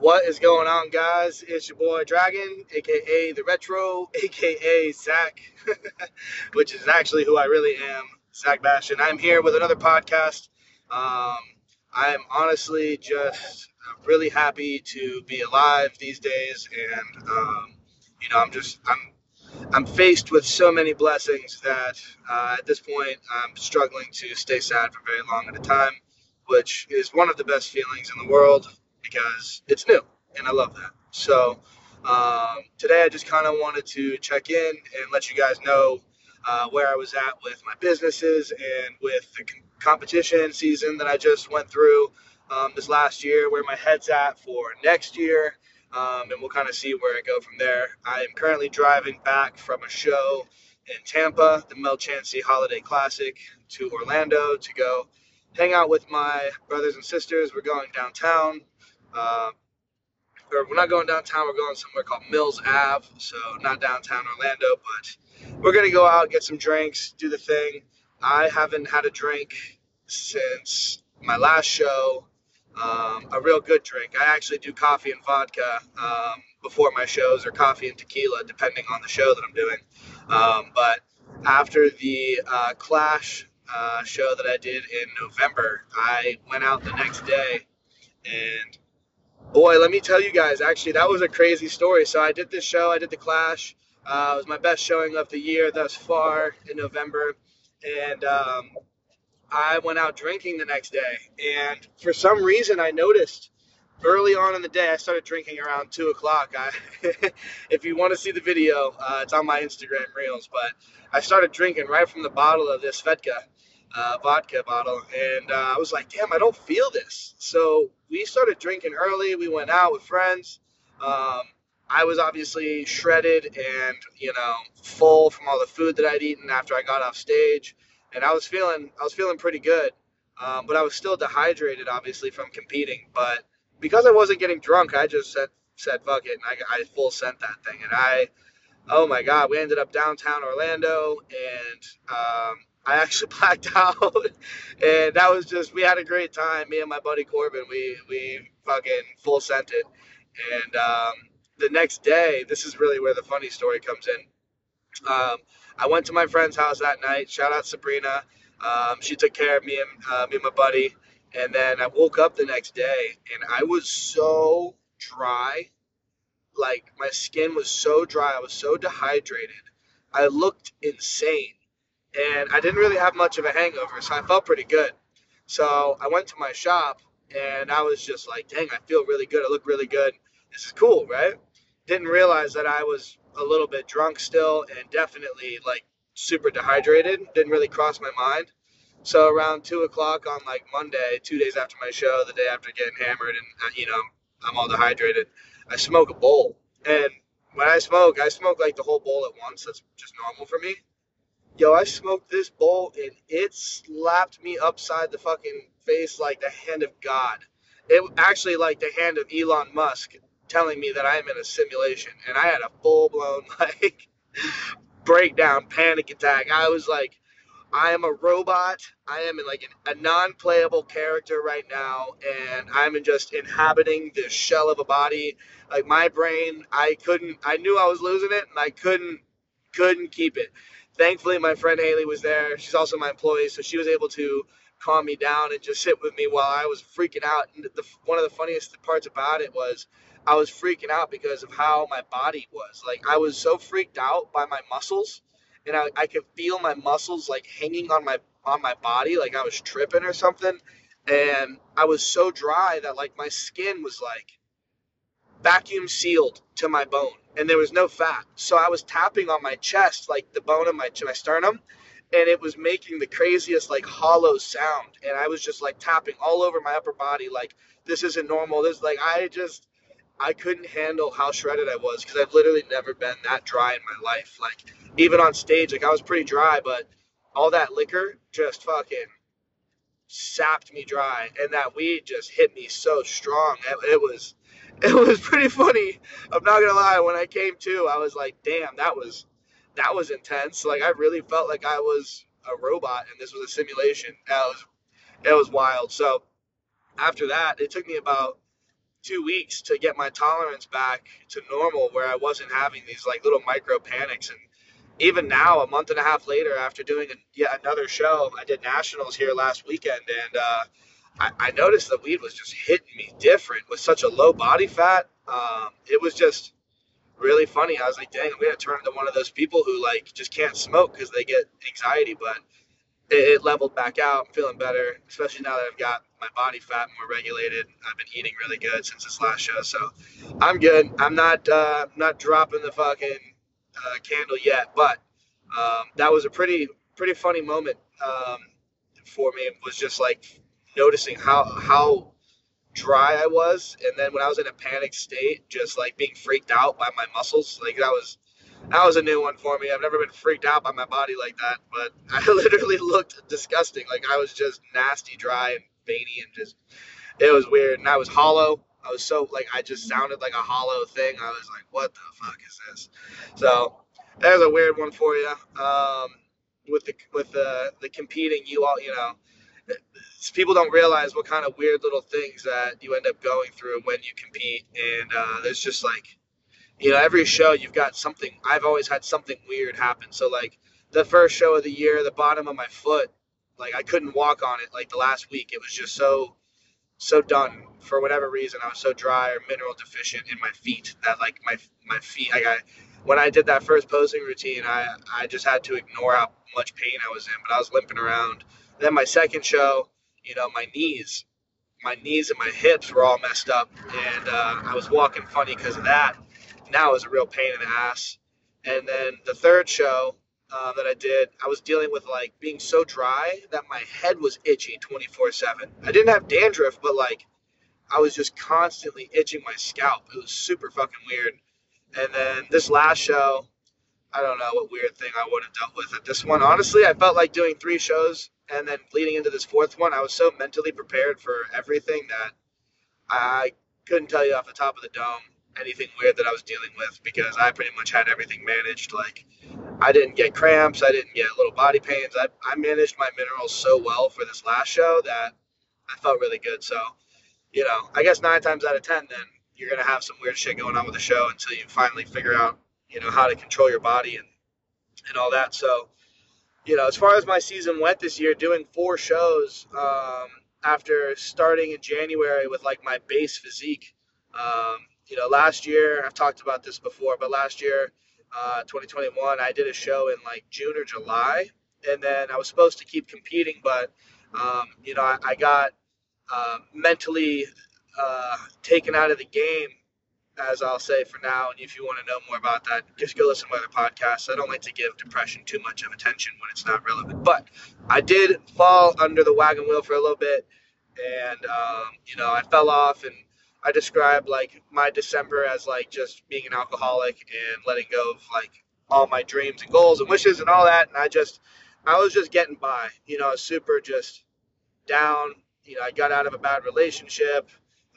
What is going on, guys? It's your boy Dragon, aka the Retro, aka Zach, which is actually who I really am, Zach Bastian. I'm here with another podcast. Um, I'm honestly just really happy to be alive these days, and um, you know, I'm just I'm I'm faced with so many blessings that uh, at this point I'm struggling to stay sad for very long at a time, which is one of the best feelings in the world because it's new and I love that. So um, today I just kind of wanted to check in and let you guys know uh, where I was at with my businesses and with the competition season that I just went through um, this last year, where my head's at for next year. Um, and we'll kind of see where I go from there. I am currently driving back from a show in Tampa, the Mel Chancey Holiday Classic, to Orlando to go hang out with my brothers and sisters. We're going downtown. Uh, we're not going downtown. We're going somewhere called Mills Ave. So not downtown Orlando, but we're gonna go out, get some drinks, do the thing. I haven't had a drink since my last show. Um, a real good drink. I actually do coffee and vodka um, before my shows, or coffee and tequila, depending on the show that I'm doing. Um, but after the uh, Clash uh, show that I did in November, I went out the next day and boy, let me tell you guys, actually, that was a crazy story. So I did this show, I did the Clash. Uh, it was my best showing of the year thus far in November, and um, I went out drinking the next day. And for some reason, I noticed early on in the day, I started drinking around two o'clock. I, if you want to see the video, uh, it's on my Instagram reels. But I started drinking right from the bottle of this Svedka uh, vodka bottle, and uh, I was like, "Damn, I don't feel this." So we started drinking early. We went out with friends. Um, I was obviously shredded and you know full from all the food that I'd eaten after I got off stage, and I was feeling I was feeling pretty good, um, but I was still dehydrated, obviously from competing. But because I wasn't getting drunk, I just said said fuck it, and I, I full sent that thing, and I. Oh my God! We ended up downtown Orlando, and um, I actually blacked out, and that was just we had a great time. Me and my buddy Corbin, we we fucking full sent it, and um, the next day, this is really where the funny story comes in. Um, I went to my friend's house that night. Shout out Sabrina. Um, she took care of me and uh, me and my buddy, and then I woke up the next day, and I was so dry, like my skin was so dry. I was so dehydrated. I looked insane and I didn't really have much of a hangover, so I felt pretty good. So I went to my shop, and I was just like, dang, I feel really good. I look really good. This is cool, right? Didn't realize that I was a little bit drunk still, and definitely like super dehydrated. Didn't really cross my mind. So around two o'clock on like Monday, two days after my show, the day after getting hammered, and uh, you know I'm all dehydrated, I smoke a bowl, and when I smoke, I smoke like the whole bowl at once. That's just normal for me. Yo, I smoked this bowl and it slapped me upside the fucking face like the hand of God. It actually like the hand of Elon Musk telling me that I'm in a simulation, and I had a full blown like breakdown, panic attack. I was like, I am a robot. I am in like an, a non-playable character right now, and I'm just inhabiting this shell of a body. Like my brain, I couldn't. I knew I was losing it, and I couldn't couldn't keep it thankfully my friend Haley was there. She's also my employee, so she was able to calm me down and just sit with me while I was freaking out. And the, one of the funniest parts about it was I was freaking out because of how my body was. Like I was so freaked out by my muscles, and I, I could feel my muscles like hanging on my on my body, like I was tripping or something. And I was so dry that like my skin was like vacuum sealed to my bone and there was no fat. So I was tapping on my chest, like the bone of my, my sternum, and it was making the craziest, like hollow sound. And I was just like tapping all over my upper body, like, this isn't normal. This, like, I just, I couldn't handle how shredded I was because I've literally never been that dry in my life. Like, even on stage, like, I was pretty dry, but all that liquor just fucking sapped me dry. And that weed just hit me so strong. It, it was, it was pretty funny. I'm not gonna lie. When I came to, I was like, damn, that was that was intense. Like I really felt like I was a robot and this was a simulation. That was it was wild. So after that, it took me about two weeks to get my tolerance back to normal where I wasn't having these like little micro panics. And even now, a month and a half later, after doing a, yet another show, I did nationals here last weekend, and uh, I, I, noticed the weed was just hitting me different with such a low body fat. Um, it was just really funny. I was like, dang, I'm gonna turn into one of those people who like just can't smoke because they get anxiety, but it, it leveled back out. I'm feeling better, especially now that I've got my body fat more regulated. I've been eating really good since this last show, so I'm good. I'm not uh, not dropping the fucking uh, candle yet, but um, that was a pretty pretty funny moment um, for me. It was just like noticing how how dry I was, and then when I was in a panic state, just like being freaked out by my muscles, like that was that was a new one for me. I've never been freaked out by my body like that, but I literally looked disgusting. Like I was just nasty, dry, and veiny, and just it was weird. And I was hollow. I was so like I just sounded like a hollow thing. I was like, what the fuck is this? So there's a weird one for you. Um, with the with the the competing, you all you know, people don't realize what kind of weird little things that you end up going through when you compete, and uh, there's just like you know, every show you've got something. I've always had something weird happen. So like the first show of the year, the bottom of my foot, like I couldn't walk on it. Like the last week, it was just so so done for whatever reason. I was so dry or mineral deficient in my feet that like my my feet. Like I when I did that first posing routine, I I just had to ignore how much pain I was in. But I was limping around. Then my second show, you know, my knees, my knees and my hips were all messed up, and uh, I was walking funny because of that now is a real pain in the ass. And then the third show uh, that I did, I was dealing with like being so dry that my head was itchy 24 7. I didn't have dandruff, but like I was just constantly itching my scalp. It was super fucking weird. And then this last show, I don't know what weird thing I would have dealt with at this one. Honestly, I felt like doing three shows and then leading into this fourth one, I was so mentally prepared for everything that I couldn't tell you off the top of the dome anything weird that I was dealing with because I pretty much had everything managed. Like, I didn't get cramps, I didn't get little body pains. I, I managed my minerals so well for this last show that I felt really good. So, you know, I guess nine times out of ten, then you're gonna have some weird shit going on with the show until you finally figure out, you know, how to control your body and and all that. So, you know, as far as my season went this year, doing four shows um, after starting in January with like my base physique. Um, you know, last year, I've talked about this before, but last year, uh, 2021, I did a show in like June or July, and then I was supposed to keep competing, but, um, you know, I, I got uh, mentally uh, taken out of the game, as I'll say for now. And if you want to know more about that, just go listen to other podcasts. I don't like to give depression too much of attention when it's not relevant, but I did fall under the wagon wheel for a little bit, and, um, you know, I fell off and I described like my December as like just being an alcoholic and letting go of like all my dreams and goals and wishes and all that. And I just, I was just getting by, you know, super just down. You know, I got out of a bad relationship,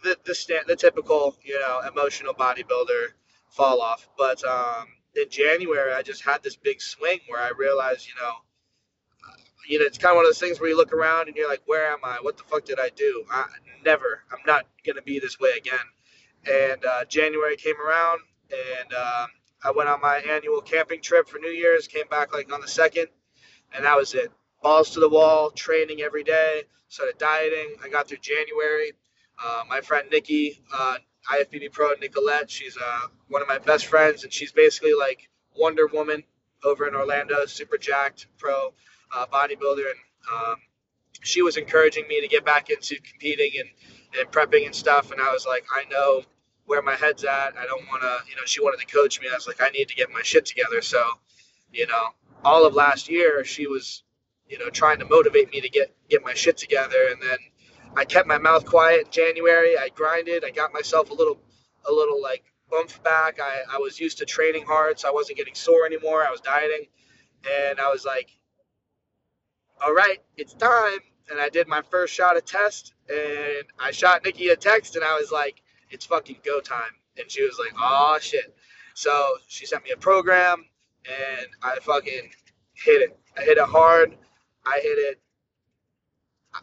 the the, stand, the typical, you know, emotional bodybuilder fall off. But um, in January, I just had this big swing where I realized, you know, you know, it's kind of one of those things where you look around and you're like, where am I? What the fuck did I do? I, never. I'm not to be this way again. And uh, January came around and um, I went on my annual camping trip for New Year's, came back like on the second, and that was it. Balls to the wall, training every day, started dieting. I got through January. Uh, my friend Nikki, uh, IFBB Pro Nicolette, she's uh, one of my best friends, and she's basically like Wonder Woman over in Orlando, super jacked pro uh, bodybuilder, and um, she was encouraging me to get back into competing and, and prepping and stuff. And I was like, I know where my head's at. I don't want to, you know, she wanted to coach me. I was like, I need to get my shit together. So, you know, all of last year, she was, you know, trying to motivate me to get, get my shit together. And then I kept my mouth quiet in January. I grinded. I got myself a little, a little like bump back. I, I was used to training hard, so I wasn't getting sore anymore. I was dieting. And I was like, all right, it's time. And I did my first shot of test, and I shot Nikki a text, and I was like, it's fucking go time. And she was like, oh shit. So she sent me a program, and I fucking hit it. I hit it hard. I hit it.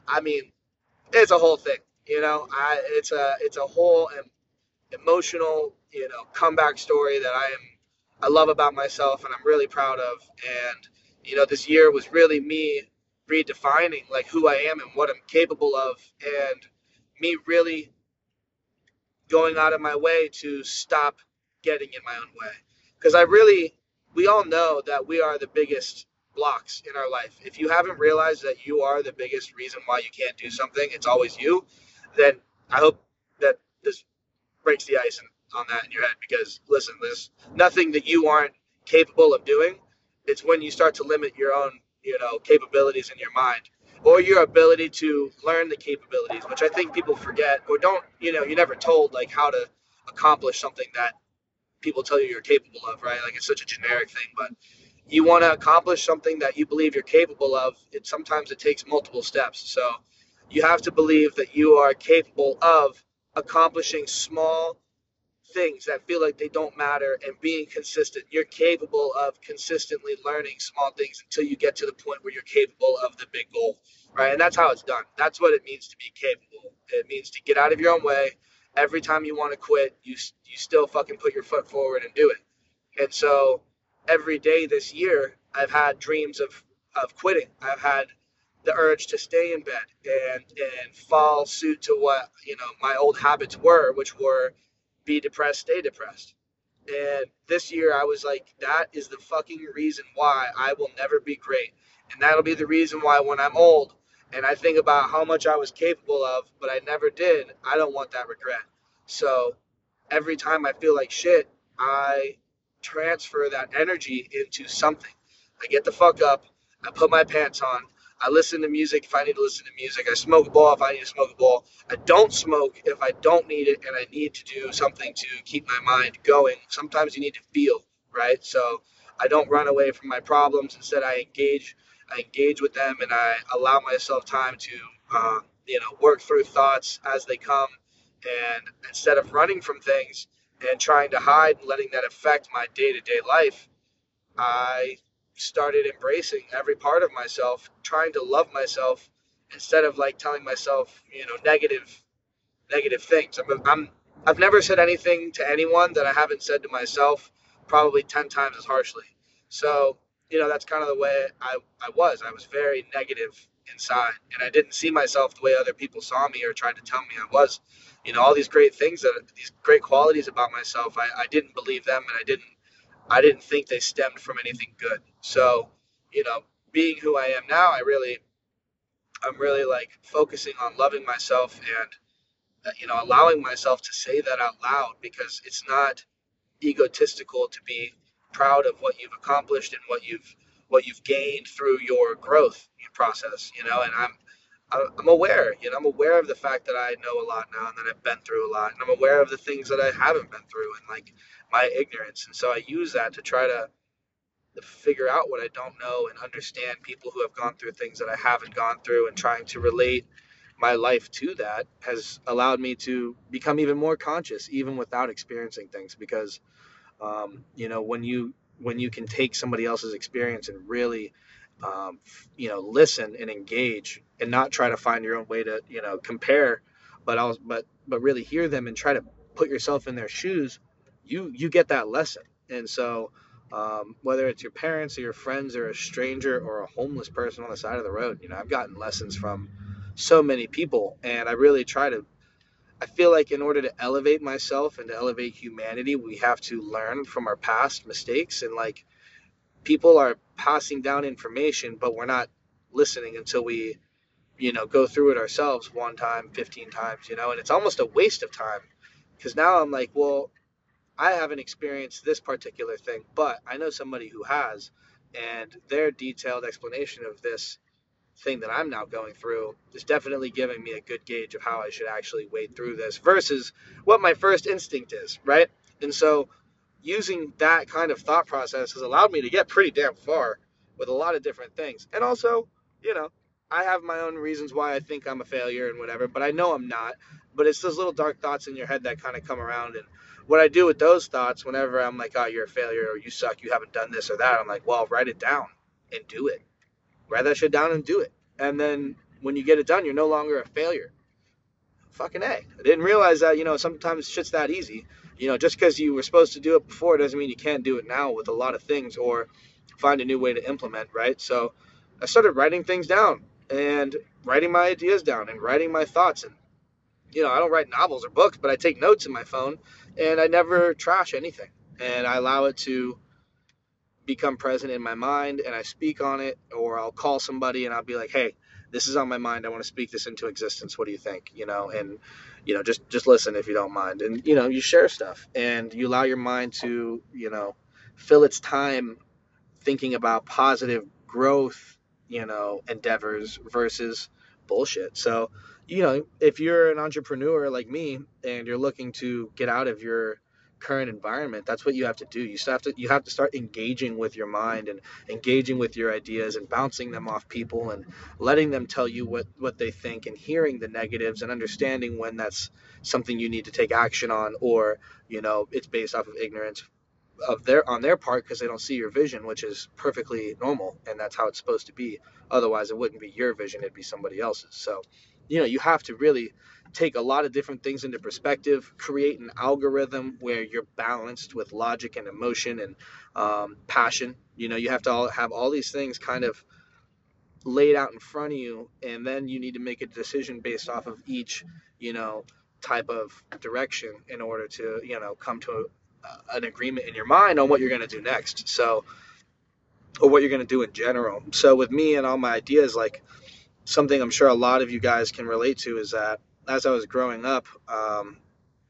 I mean, it's a whole thing. You know, I it's a it's a whole emotional, you know, comeback story that I am I love about myself and I'm really proud of. And you know, this year was really me redefining like who I am and what I'm capable of, and me really going out of my way to stop getting in my own way. Because I really, we all know that we are the biggest blocks in our life. If you haven't realized that you are the biggest reason why you can't do something, it's always you, then I hope that this breaks the ice on that in your head. Because listen, there's nothing that you aren't capable of doing. It's when you start to limit your own, you know, capabilities in your mind or your ability to learn the capabilities, which I think people forget or don't, you know, you're never told like how to accomplish something that people tell you you're capable of, right? Like it's such a generic thing, but you want to accomplish something that you believe you're capable of. It sometimes it takes multiple steps. So you have to believe that you are capable of accomplishing small things that feel like they don't matter and being consistent. You're capable of consistently learning small things until you get to the point where you're capable of the big goal, right? And that's how it's done. That's what it means to be capable. It means to get out of your own way. Every time you want to quit, you you still fucking put your foot forward and do it. And so every day this year, I've had dreams of of quitting. I've had the urge to stay in bed and and fall suit to what you know my old habits were, which were be depressed, stay depressed. And this year I was like, that is the fucking reason why I will never be great. And that'll be the reason why when I'm old and I think about how much I was capable of, but I never did, I don't want that regret. So every time I feel like shit, I transfer that energy into something. I get the fuck up, I put my pants on, I listen to music if I need to listen to music. I smoke a ball if I need to smoke a ball. I don't smoke if I don't need it and I need to do something to keep my mind going. Sometimes you need to feel, right? So I don't run away from my problems. Instead, I engage. I engage with them and I allow myself time to, uh, you know, work through thoughts as they come. And instead of running from things and trying to hide and letting that affect my day to day life, I started embracing every part of myself, trying to love myself instead of like telling myself, you know, negative, negative things. I'm, I'm I've never said anything to anyone that I haven't said to myself, probably ten times as harshly. So, you know, that's kind of the way I, I was. I was very negative inside, and I didn't see myself the way other people saw me or tried to tell me I was. You know, all these great things that these great qualities about myself, I, I didn't believe them, and I didn't I didn't think they stemmed from anything good. So, you know, being who I am now, I really, I'm really like focusing on loving myself and, uh, you know, allowing myself to say that out loud because it's not egotistical to be proud of what you've accomplished and what you've what you've gained through your growth process. You know, and I'm I'm aware, you know, I'm aware of the fact that I know a lot now and that I've been through a lot, and I'm aware of the things that I haven't been through and like my ignorance. And so I use that to try to, figure out what I don't know and understand people who have gone through things that I haven't gone through and trying to relate my life to that has allowed me to become even more conscious, even without experiencing things. Because, um, you know, when you when you can take somebody else's experience and really um, you know, listen and engage, and not try to find your own way to, you know, compare, but I'll, but but really hear them and try to put yourself in their shoes. You you get that lesson, and so um, whether it's your parents or your friends or a stranger or a homeless person on the side of the road, you know, I've gotten lessons from so many people, and I really try to. I feel like in order to elevate myself and to elevate humanity, we have to learn from our past mistakes and like people are passing down information, but we're not listening until we, you know, go through it ourselves one time, 15 times, you know, and it's almost a waste of time. Because now I'm like, well, I haven't experienced this particular thing, but I know somebody who has, and their detailed explanation of this thing that I'm now going through is definitely giving me a good gauge of how I should actually wade through this versus what my first instinct is, right? And so using that kind of thought process has allowed me to get pretty damn far with a lot of different things. And also, you know, I have my own reasons why I think I'm a failure and whatever, but I know I'm not. But it's those little dark thoughts in your head that kind of come around. And what I do with those thoughts, whenever I'm like, oh, you're a failure or you suck, you haven't done this or that, I'm like, well, write it down and do it. Write that shit down and do it. And then when you get it done, you're no longer a failure. fucking a. I didn't realize that you know sometimes shit's that easy. You know, just because you were supposed to do it before doesn't mean you can't do it now with a lot of things or find a new way to implement, right? So I started writing things down and writing my ideas down and writing my thoughts and you know, I don't write novels or books, but I take notes in my phone and I never trash anything. And I allow it to become present in my mind and I speak on it or I'll call somebody and I'll be like, "Hey, this is on my mind. I want to speak this into existence. What do you think?" You know, and you know, just just listen if you don't mind. And you know, you share stuff and you allow your mind to, you know, fill its time thinking about positive growth, you know, endeavors versus bullshit. So, you know, if you're an entrepreneur like me and you're looking to get out of your current environment, that's what you have to do. You have to you have to start engaging with your mind and engaging with your ideas and bouncing them off people and letting them tell you what what they think and hearing the negatives and understanding when that's something you need to take action on or, you know, it's based off of ignorance of their on their part because they don't see your vision, which is perfectly normal and that's how it's supposed to be. Otherwise, it wouldn't be your vision; it'd be somebody else's. So, you know, you have to really take a lot of different things into perspective, create an algorithm where you're balanced with logic and emotion and um, passion. You know, you have to all have all these things kind of laid out in front of you, and then you need to make a decision based off of each, you know, type of direction in order to, you know, come to a, an agreement in your mind on what you're going to do next. So, or what you're going to do in general. So, with me and all my ideas, like something I'm sure a lot of you guys can relate to is that as I was growing up, um,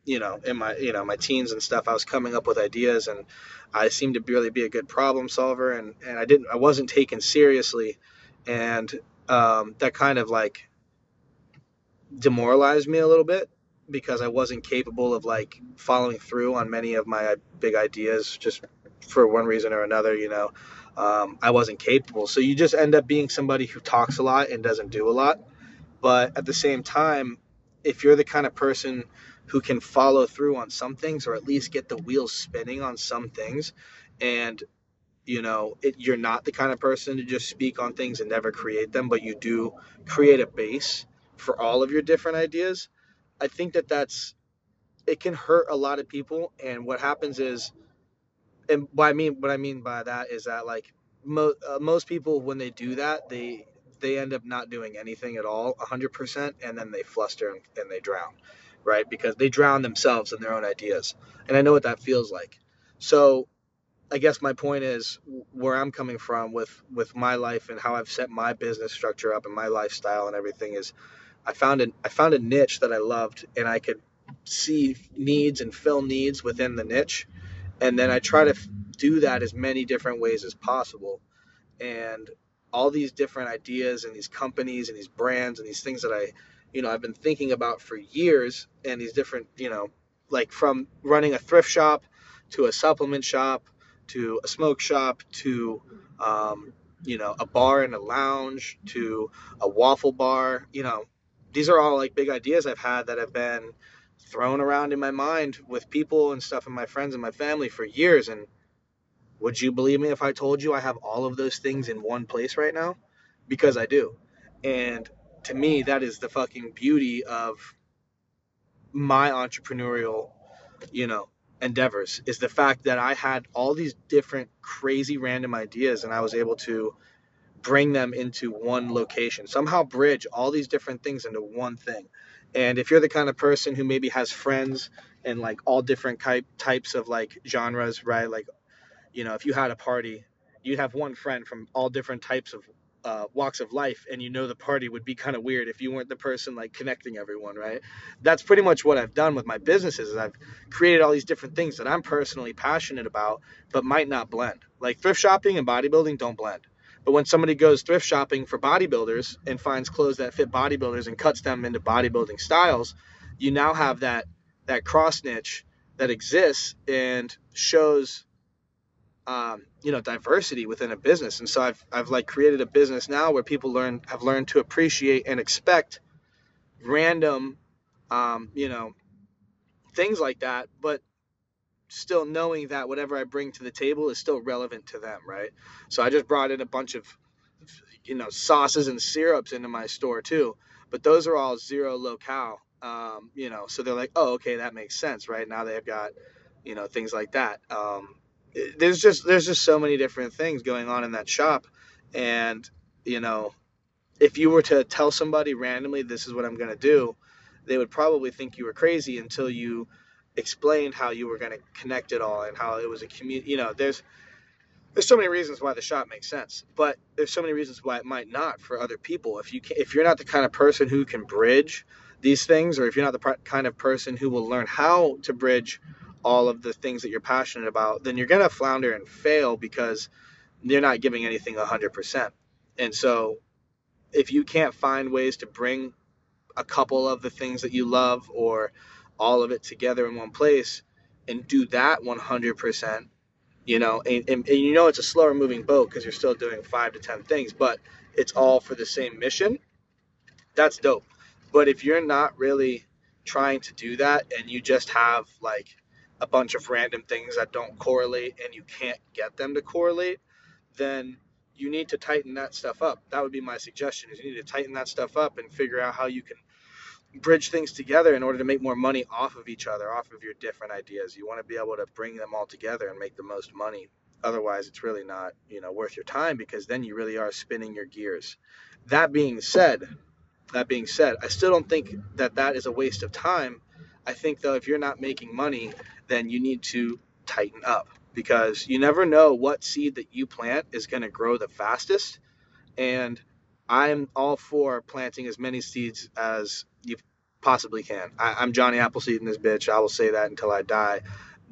you know, in my you know my teens and stuff, I was coming up with ideas, and I seemed to really be a good problem solver, and and I didn't I wasn't taken seriously, and um, that kind of like demoralized me a little bit because I wasn't capable of like following through on many of my big ideas just for one reason or another, you know. Um, I wasn't capable. So you just end up being somebody who talks a lot and doesn't do a lot. But at the same time, if you're the kind of person who can follow through on some things or at least get the wheels spinning on some things and you know it, you're not the kind of person to just speak on things and never create them but you do create a base for all of your different ideas i think that that's it can hurt a lot of people and what happens is and what i mean what i mean by that is that like mo- uh, most people when they do that they they end up not doing anything at all 100% and then they fluster and, and they drown right? Because they drown themselves in their own ideas and i know what that feels like. So i guess my point is where i'm coming from with with my life and how i've set my business structure up and my lifestyle and everything is i found an i found a niche that i loved and i could see needs and fill needs within the niche and then i try to do that as many different ways as possible. And all these different ideas and these companies and these brands and these things that I, you know, I've been thinking about for years and these different, you know, like from running a thrift shop to a supplement shop to a smoke shop to, um, you know, a bar and a lounge to a waffle bar, you know, these are all like big ideas I've had that have been thrown around in my mind with people and stuff and my friends and my family for years and would you believe me if I told you I have all of those things in one place right now? Because I do. And to me, that is the fucking beauty of my entrepreneurial, you know, endeavors is the fact that I had all these different crazy random ideas and I was able to bring them into one location. Somehow bridge all these different things into one thing. And if you're the kind of person who maybe has friends in like all different type, types of like genres, right? Like you know, if you had a party, you'd have one friend from all different types of uh, walks of life, and you know the party would be kind of weird if you weren't the person like connecting everyone, right? That's pretty much what I've done with my businesses. Is I've created all these different things that I'm personally passionate about, but might not blend. Like thrift shopping and bodybuilding don't blend. But when somebody goes thrift shopping for bodybuilders and finds clothes that fit bodybuilders and cuts them into bodybuilding styles, you now have that that cross niche that exists and shows um, you know diversity within a business. And so I've, I've like created a business now where people learn have learned to appreciate and expect random um, you know things like that. But still knowing that whatever I bring to the table is still relevant to them right so I just brought in a bunch of you know sauces and syrups into my store too but those are all zero locale Um, you know, so they're like, oh, okay, that makes sense, right? Now they've got, you know, things like that. Um, there's just there's just so many different things going on in that shop, and you know, if you were to tell somebody randomly this is what I'm to do, they would probably think you were crazy until you explained how you were going to connect it all and how it was a community. You know, there's there's so many reasons why the shop makes sense, but there's so many reasons why it might not for other people. If you can, if you're not the kind of person who can bridge these things, or if you're not the kind of person who will learn how to bridge all of the things that you're passionate about, then you're gonna flounder and fail because you're not giving anything 100%. And so, if you can't find ways to bring a couple of the things that you love or all of it together in one place and do that 100%, you know, and, and, and you know it's a slower moving boat because you're still doing five to 10 things, but it's all for the same mission. That's dope. But if you're not really trying to do that and you just have like a bunch of random things that don't correlate and you can't get them to correlate, then you need to tighten that stuff up. That would be my suggestion is you need to tighten that stuff up and figure out how you can bridge things together in order to make more money off of each other, off of your different ideas. You want to be able to bring them all together and make the most money. Otherwise, it's really not, you know, worth your time because then you really are spinning your gears. That being said, that being said, I still don't think that that is a waste of time. I think though if you're not making money, then you need to tighten up because you never know what seed that you plant is going to grow the fastest and I'm all for planting as many seeds as possibly can. I, am Johnny Appleseed in this bitch. I will say that until I die.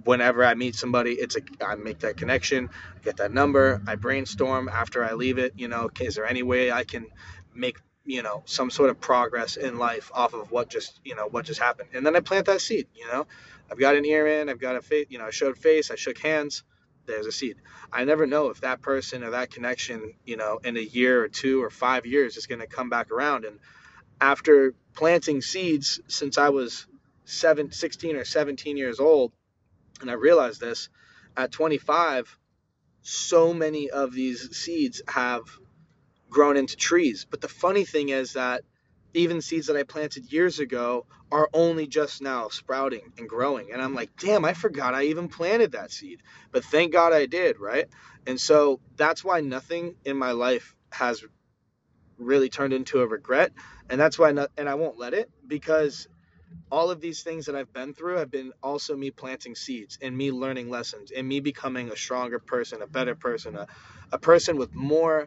Whenever I meet somebody, it's a I make that connection, get that number, I brainstorm after I leave it. You know, is there any way I can make you know some sort of progress in life off of what just you know what just happened, and then I plant that seed. You know, I've got an ear in, I've got a face. You know, I showed face, I shook hands there's a seed. I never know if that person or that connection, you know, in a year or two or five years is going to come back around. And after planting seeds since I was seven, 16 or 17 years old, and I realized this at 25, so many of these seeds have grown into trees. But the funny thing is that even seeds that I planted years ago are only just now sprouting and growing. And I'm like, damn, I forgot I even planted that seed. But thank God I did, right? And so that's why nothing in my life has really turned into a regret. And that's why, not, and I won't let it because all of these things that I've been through have been also me planting seeds and me learning lessons and me becoming a stronger person, a better person, a, a person with more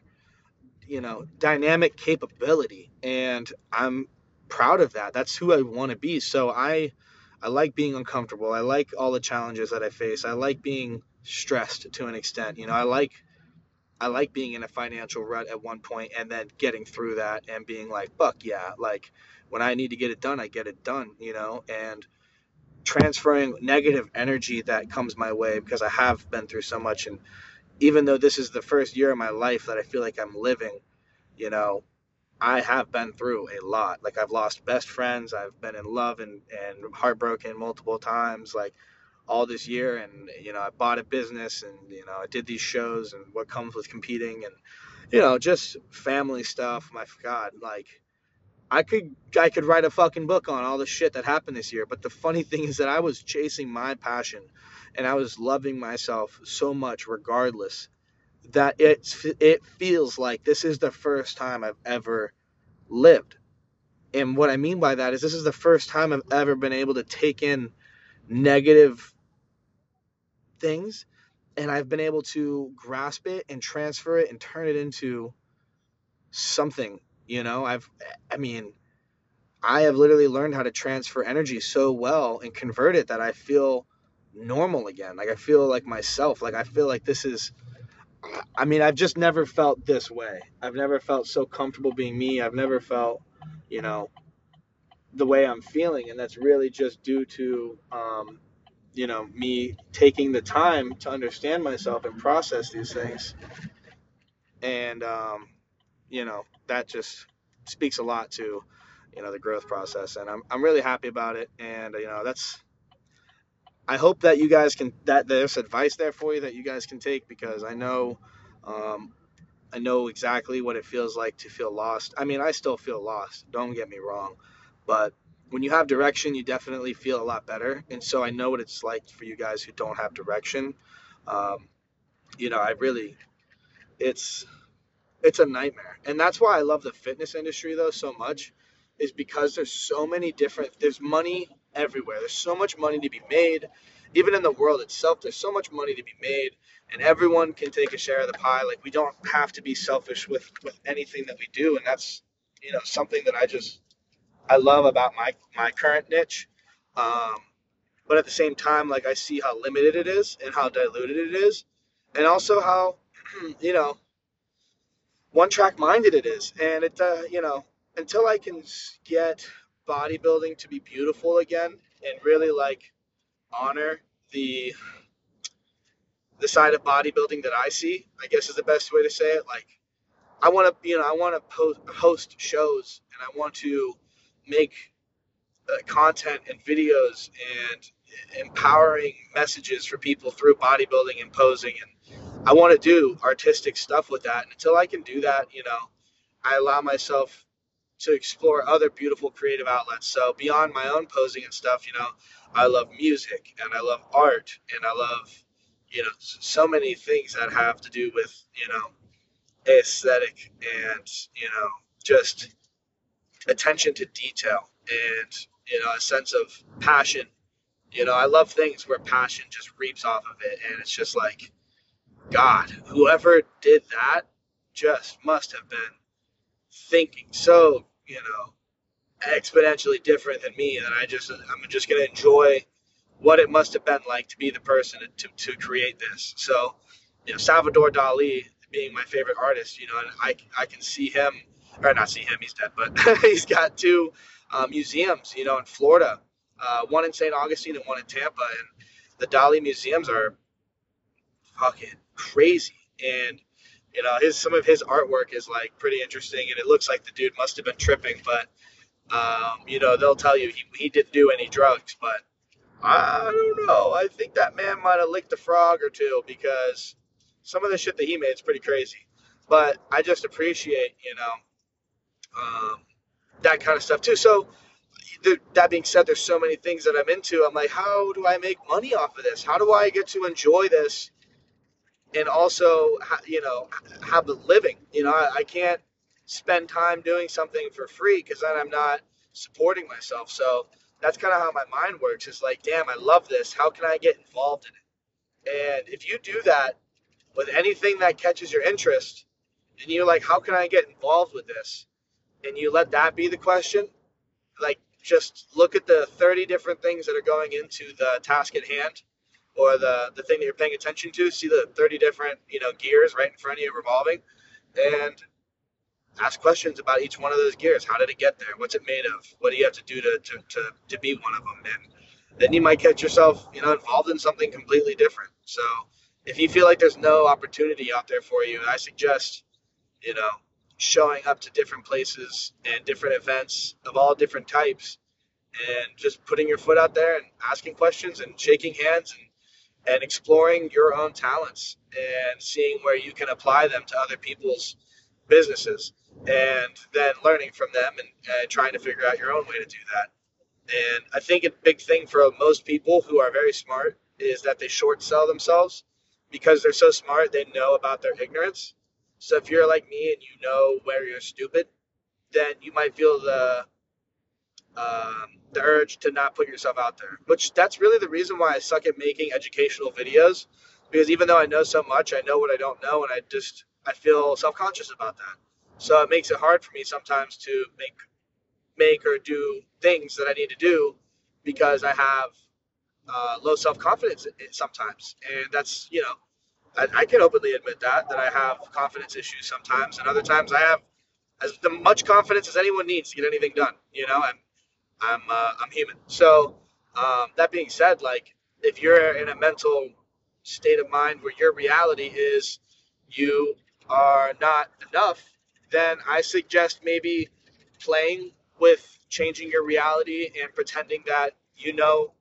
you know, dynamic capability. And I'm proud of that. That's who I want to be. So I I like being uncomfortable. I like all the challenges that I face. I like being stressed to an extent. You know, I like I like being in a financial rut at one point and then getting through that and being like, fuck yeah, like when I need to get it done, I get it done, you know, and transferring negative energy that comes my way because I have been through so much and even though this is the first year of my life that I feel like I'm living, you know, I have been through a lot. Like I've lost best friends, I've been in love and, and heartbroken multiple times, like all this year. And, you know, I bought a business and, you know, I did these shows and what comes with competing and, you know, just family stuff. My God, like I could I could write a fucking book on all the shit that happened this year. But the funny thing is that I was chasing my passion and I was loving myself so much regardless that it's it feels like this is the first time I've ever lived. And what I mean by that is this is the first time I've ever been able to take in negative things and I've been able to grasp it and transfer it and turn it into something, you know? I've I mean, I have literally learned how to transfer energy so well and convert it that I feel normal again. Like I feel like myself. Like I feel like this is I mean, I've just never felt this way. I've never felt so comfortable being me. I've never felt, you know, the way I'm feeling, and that's really just due to, um, you know, me taking the time to understand myself and process these things. And, um, you know, that just speaks a lot to, you know, the growth process, and I'm I'm really happy about it. And you know, that's I hope that you guys can that there's advice there for you that you guys can take because I know um, I know exactly what it feels like to feel lost. I mean, I still feel lost. Don't get me wrong, but when you have direction, you definitely feel a lot better. And so I know what it's like for you guys who don't have direction. Um, you know, I really, it's, it's a nightmare. And that's why I love the fitness industry though so much is because there's so many different, there's money everywhere. There's so much money to be made. Even in the world itself, there's so much money to be made and everyone can take a share of the pie. Like we don't have to be selfish with, with anything that we do. And that's, you know, something that I just, I love about my my current niche. Um, but at the same time, like I see how limited it is and how diluted it is, and also how you know one track minded it is. And it uh, you know until I can get bodybuilding to be beautiful again and really like honor the the side of bodybuilding that I see, I guess is the best way to say it. Like I want to, you know, I want to post, host shows and I want to make uh, content and videos and empowering messages for people through bodybuilding and posing and I want to do artistic stuff with that. And until I can do that you know I allow myself to explore other beautiful creative outlets. So beyond my own posing and stuff you know I love music and I love art and I love you know so many things that have to do with you know aesthetic and you know just attention to detail and you know a sense of passion. You know i love things where passion just reaps off of it and it's just like god whoever did that just must have been thinking so you know exponentially different than me that i just i'm just going to enjoy what it must have been like to be the person to, to create this. So you know salvador dali being my favorite artist you know and i, I can see him or not see him, he's dead, but he's got two uh, museums, you know, in Florida, uh, one in St. Augustine and one in Tampa. And the Dali museums are fucking crazy. And, you know, his some of his artwork is like pretty interesting. And it looks like the dude must have been tripping, but, um, you know, they'll tell you he, he didn't do any drugs, but I don't know. I think that man might have licked a frog or two because some of the shit that he made is pretty crazy. But I just appreciate, you know, um, that kind of stuff too. So that being said, there's so many things that I'm into. I'm like, how do I make money off of this? How do I get to enjoy this and also, you know, have a living? You know, I, I can't spend time doing something for free because then I'm not supporting myself. So that's kind of how my mind works. It's like, damn, I love this. How can I get involved in it? And if you do that with anything that catches your interest, and you're like, how can I get involved with this? And you let that be the question, like just look at the 30 different things that are going into the task at hand or the, the thing that you're paying attention to, see the 30 different, you know, gears right in front of you revolving and ask questions about each one of those gears. How did it get there? What's it made of? What do you have to do to, to, to, to be one of them? And then you might catch yourself, you know, involved in something completely different. So if you feel like there's no opportunity out there for you, I suggest, you know, showing up to different places and different events of all different types and just putting your foot out there and asking questions and shaking hands and, and exploring your own talents and seeing where you can apply them to other people's businesses and then learning from them and, and trying to figure out your own way to do that. And I think a big thing for most people who are very smart is that they short sell themselves because they're so smart, they know about their ignorance so if you're like me and you know where you're stupid, then you might feel the um, the urge to not put yourself out there. Which that's really the reason why I suck at making educational videos, because even though I know so much, I know what I don't know, and I just I feel self conscious about that. So it makes it hard for me sometimes to make make or do things that I need to do because I have uh, low self confidence sometimes, and that's you know I, I, can openly admit that that I have confidence issues sometimes, and other times I have as much confidence as anyone needs to get anything done. You know, I'm I'm uh, I'm human. So um, that being said, like if you're in a mental state of mind where your reality is you are not enough, then I suggest maybe playing with changing your reality and pretending that you know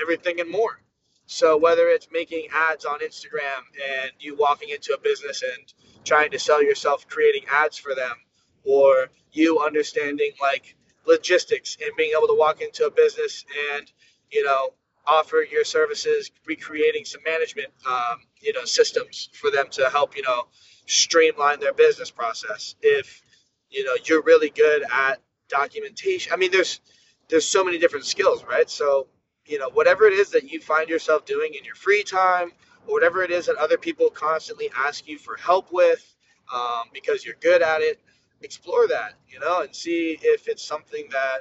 everything and more. So whether it's making ads on Instagram and you walking into a business and trying to sell yourself creating ads for them, or you understanding like logistics and being able to walk into a business and you know offer your services, recreating some management um, you know systems for them to help you know streamline their business process. If you know you're really good at documentation, I mean, there's there's so many different skills, right? So you know whatever it is that you find yourself doing in your free time or whatever it is that other people constantly ask you for help with um, because you're good at it explore that you know and see if it's something that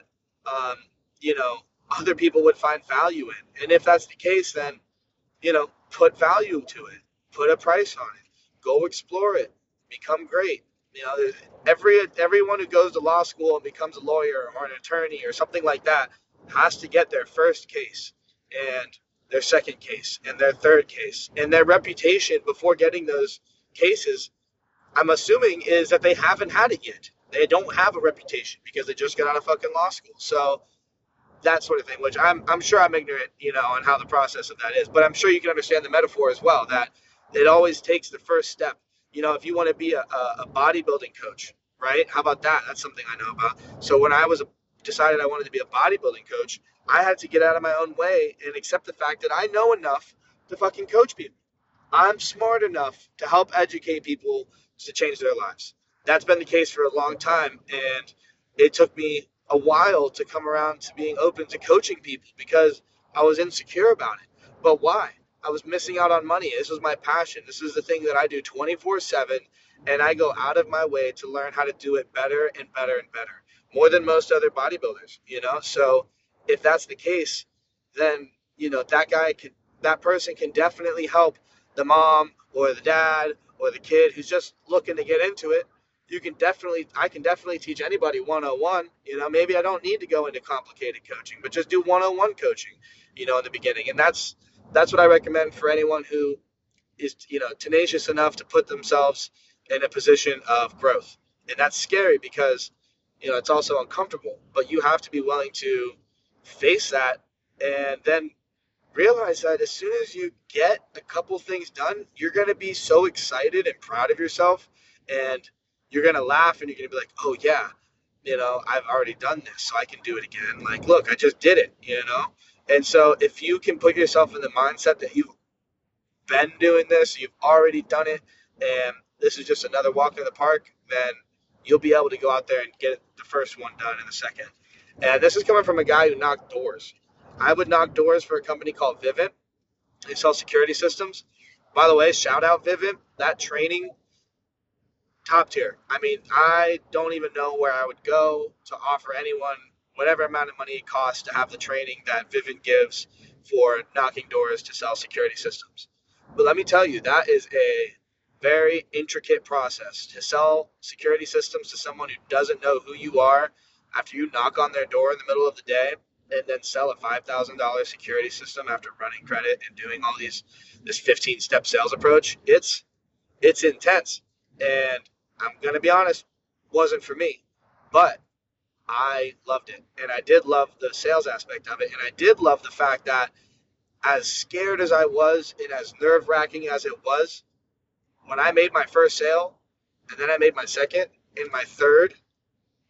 um, you know other people would find value in. And if that's the case then you know put value to it. Put a price on it. Go explore it. Become great. You know every everyone who goes to law school and becomes a lawyer or an attorney or something like that has to get their first case and their second case and their third case. And their reputation before getting those cases i'm assuming is that they haven't had it yet. They don't have a reputation because they just got out of fucking law school. So that sort of thing which i'm, I'm sure i'm ignorant you know on how the process of that is. But i'm sure you can understand the metaphor as well that it always takes the first step. You know if you want to be a, a bodybuilding coach right? How about that? That's something i know about. So when i was a, decided i wanted to be a bodybuilding coach I had to get out of my own way and accept the fact that I know enough to fucking coach people. I'm smart enough to help educate people to change their lives. That's been the case for a long time. And it took me a while to come around to being open to coaching people because I was insecure about it. But why? I was missing out on money. This was my passion. This is the thing that I do 24 7. And I go out of my way to learn how to do it better and better and better, more than most other bodybuilders, you know? So if that's the case, then you know that guy can that person can definitely help the mom or the dad or the kid who's just looking to get into it. You can definitely I can definitely teach anybody 101. You know, maybe I don't need to go into complicated coaching, but just do 101 coaching, you know, in the beginning. And that's that's what I recommend for anyone who is, you know, tenacious enough to put themselves in a position of growth. And that's scary because, you know, it's also uncomfortable, but you have to be willing to face that and then realize that as soon as you get a couple things done, you're going to be so excited and proud of yourself and you're going to laugh and you're going to be like, oh, yeah, you know, I've already done this, so I can do it again. Like, look, I just did it, you know? And so if you can put yourself in the mindset that you've been doing this, you've already done it, and this is just another walk in the park, then you'll be able to go out there and get the first one done in a second. And this is coming from a guy who knocked doors. I would knock doors for a company called Vivint. They sell security systems. By the way, shout out Vivint. That training, top tier. I mean, I don't even know where I would go to offer anyone whatever amount of money it costs to have the training that Vivint gives for knocking doors to sell security systems. But let me tell you, that is a very intricate process to sell security systems to someone who doesn't know who you are after you knock on their door in the middle of the day and then sell a $5,000 security system after running credit and doing all these this 15 step sales approach, it's it's intense. And I'm going to be honest, wasn't for me. But I loved it. And I did love the sales aspect of it. And I did love the fact that as scared as I was and as nerve wracking as it was, when I made my first sale and then I made my second and my third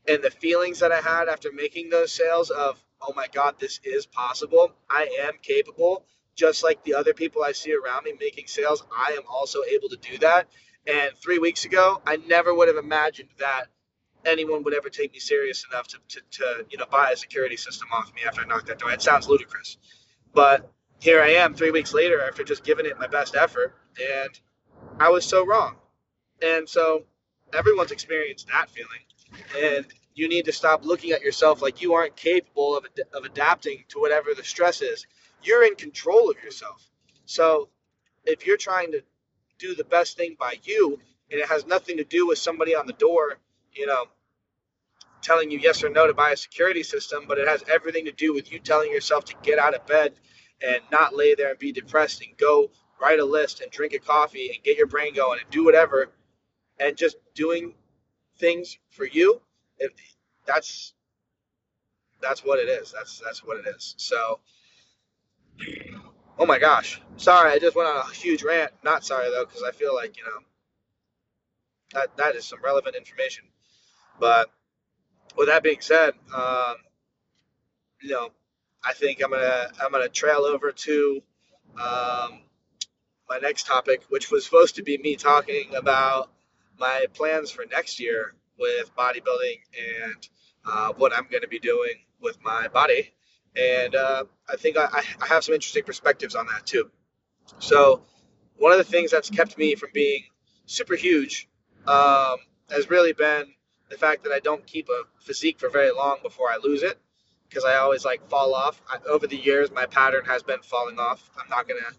and the feelings that I had after making those sales of, oh my God, this is possible. I am capable. Just like the other people I see around me making sales, I am also able to do that. And three weeks ago, I never would have imagined that anyone would ever take me serious enough to, to, to you know buy a security system off me after I knocked that door. It sounds ludicrous, but here I am three weeks later after just giving it my best effort, and I was so wrong. And so everyone's experienced that feeling and you need to stop looking at yourself like you aren't capable of, of adapting to whatever the stress is. You're in control of yourself. So if you're trying to do the best thing by you and it has nothing to do with somebody on the door, you know, telling you yes or no to buy a security system, but it has everything to do with you telling yourself to get out of bed and not lay there and be depressed and go write a list and drink a coffee and get your brain going and do whatever and just doing things for you, if that's that's what it is. That's that's what it is. So, oh my gosh, sorry, I just went on a huge rant. Not sorry though, because I feel like you know that that is some relevant information. But with that being said, um, you know, I think I'm gonna I'm gonna trail over to um, my next topic, which was supposed to be me talking about my plans for next year with bodybuilding and uh, what I'm going to be doing with my body. And uh, I think I, I have some interesting perspectives on that too. So, one of the things that's kept me from being super huge um, has really been the fact that I don't keep a physique for very long before I lose it because I always like fall off. I, over the years, my pattern has been falling off. I'm not going to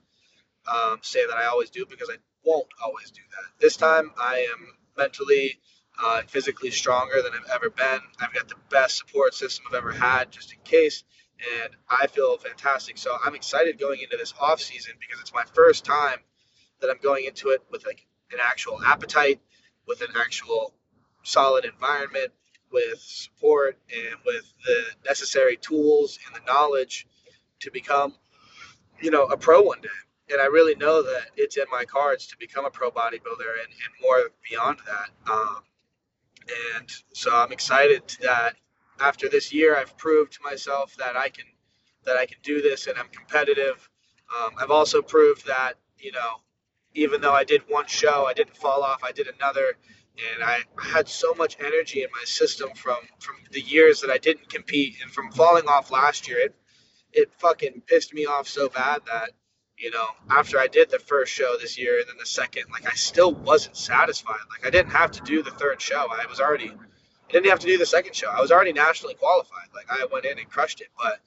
um, say that I always do because I won't always do that. This time I am mentally uh, physically stronger than I've ever been. I've got the best support system I've ever had just in case. And I feel fantastic. So I'm excited going into this off season because it's my first time that I'm going into it with like an actual appetite, with an actual solid environment, with support, and with the necessary tools and the knowledge to become, you know, a pro one day and I really know that it's in my cards to become a pro bodybuilder and, and more beyond that. Um, and so I'm excited that after this year, I've proved to myself that I can that I can do this and I'm competitive. Um, I've also proved that you know, even though I did one show, I didn't fall off. I did another, and I, I had so much energy in my system from from the years that I didn't compete and from falling off last year. It it fucking pissed me off so bad that you know, after I did the first show this year and then the second, like I still wasn't satisfied. Like I didn't have to do the third show. I was already I didn't have to do the second show. I was already nationally qualified. Like I went in and crushed it. But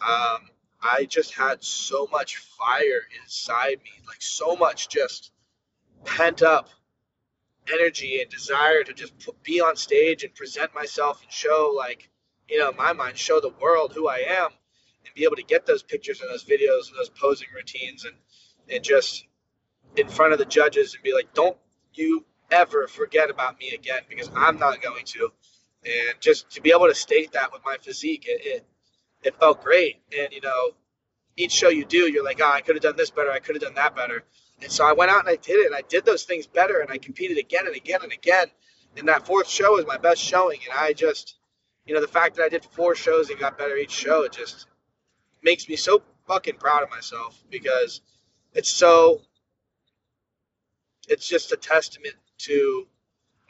um, I just had so much fire inside me, like so much just pent up energy and desire to just put, be on stage and present myself and show, like, you know, in my mind, show the world who I am and be able to get those pictures and those videos and those posing routines and and just in front of the judges and be like, don't you ever forget about me again because I'm not going to. And just to be able to state that with my physique, it, it, it felt great. And, you know, each show you do, you're like, oh, I could have done this better. I could have done that better. And so I went out and I did it and I did those things better and I competed again and again and again. And that fourth show was my best showing. And I just, you know, the fact that I did four shows and got better each show, just, makes me so fucking proud of myself because it's so it's just a testament to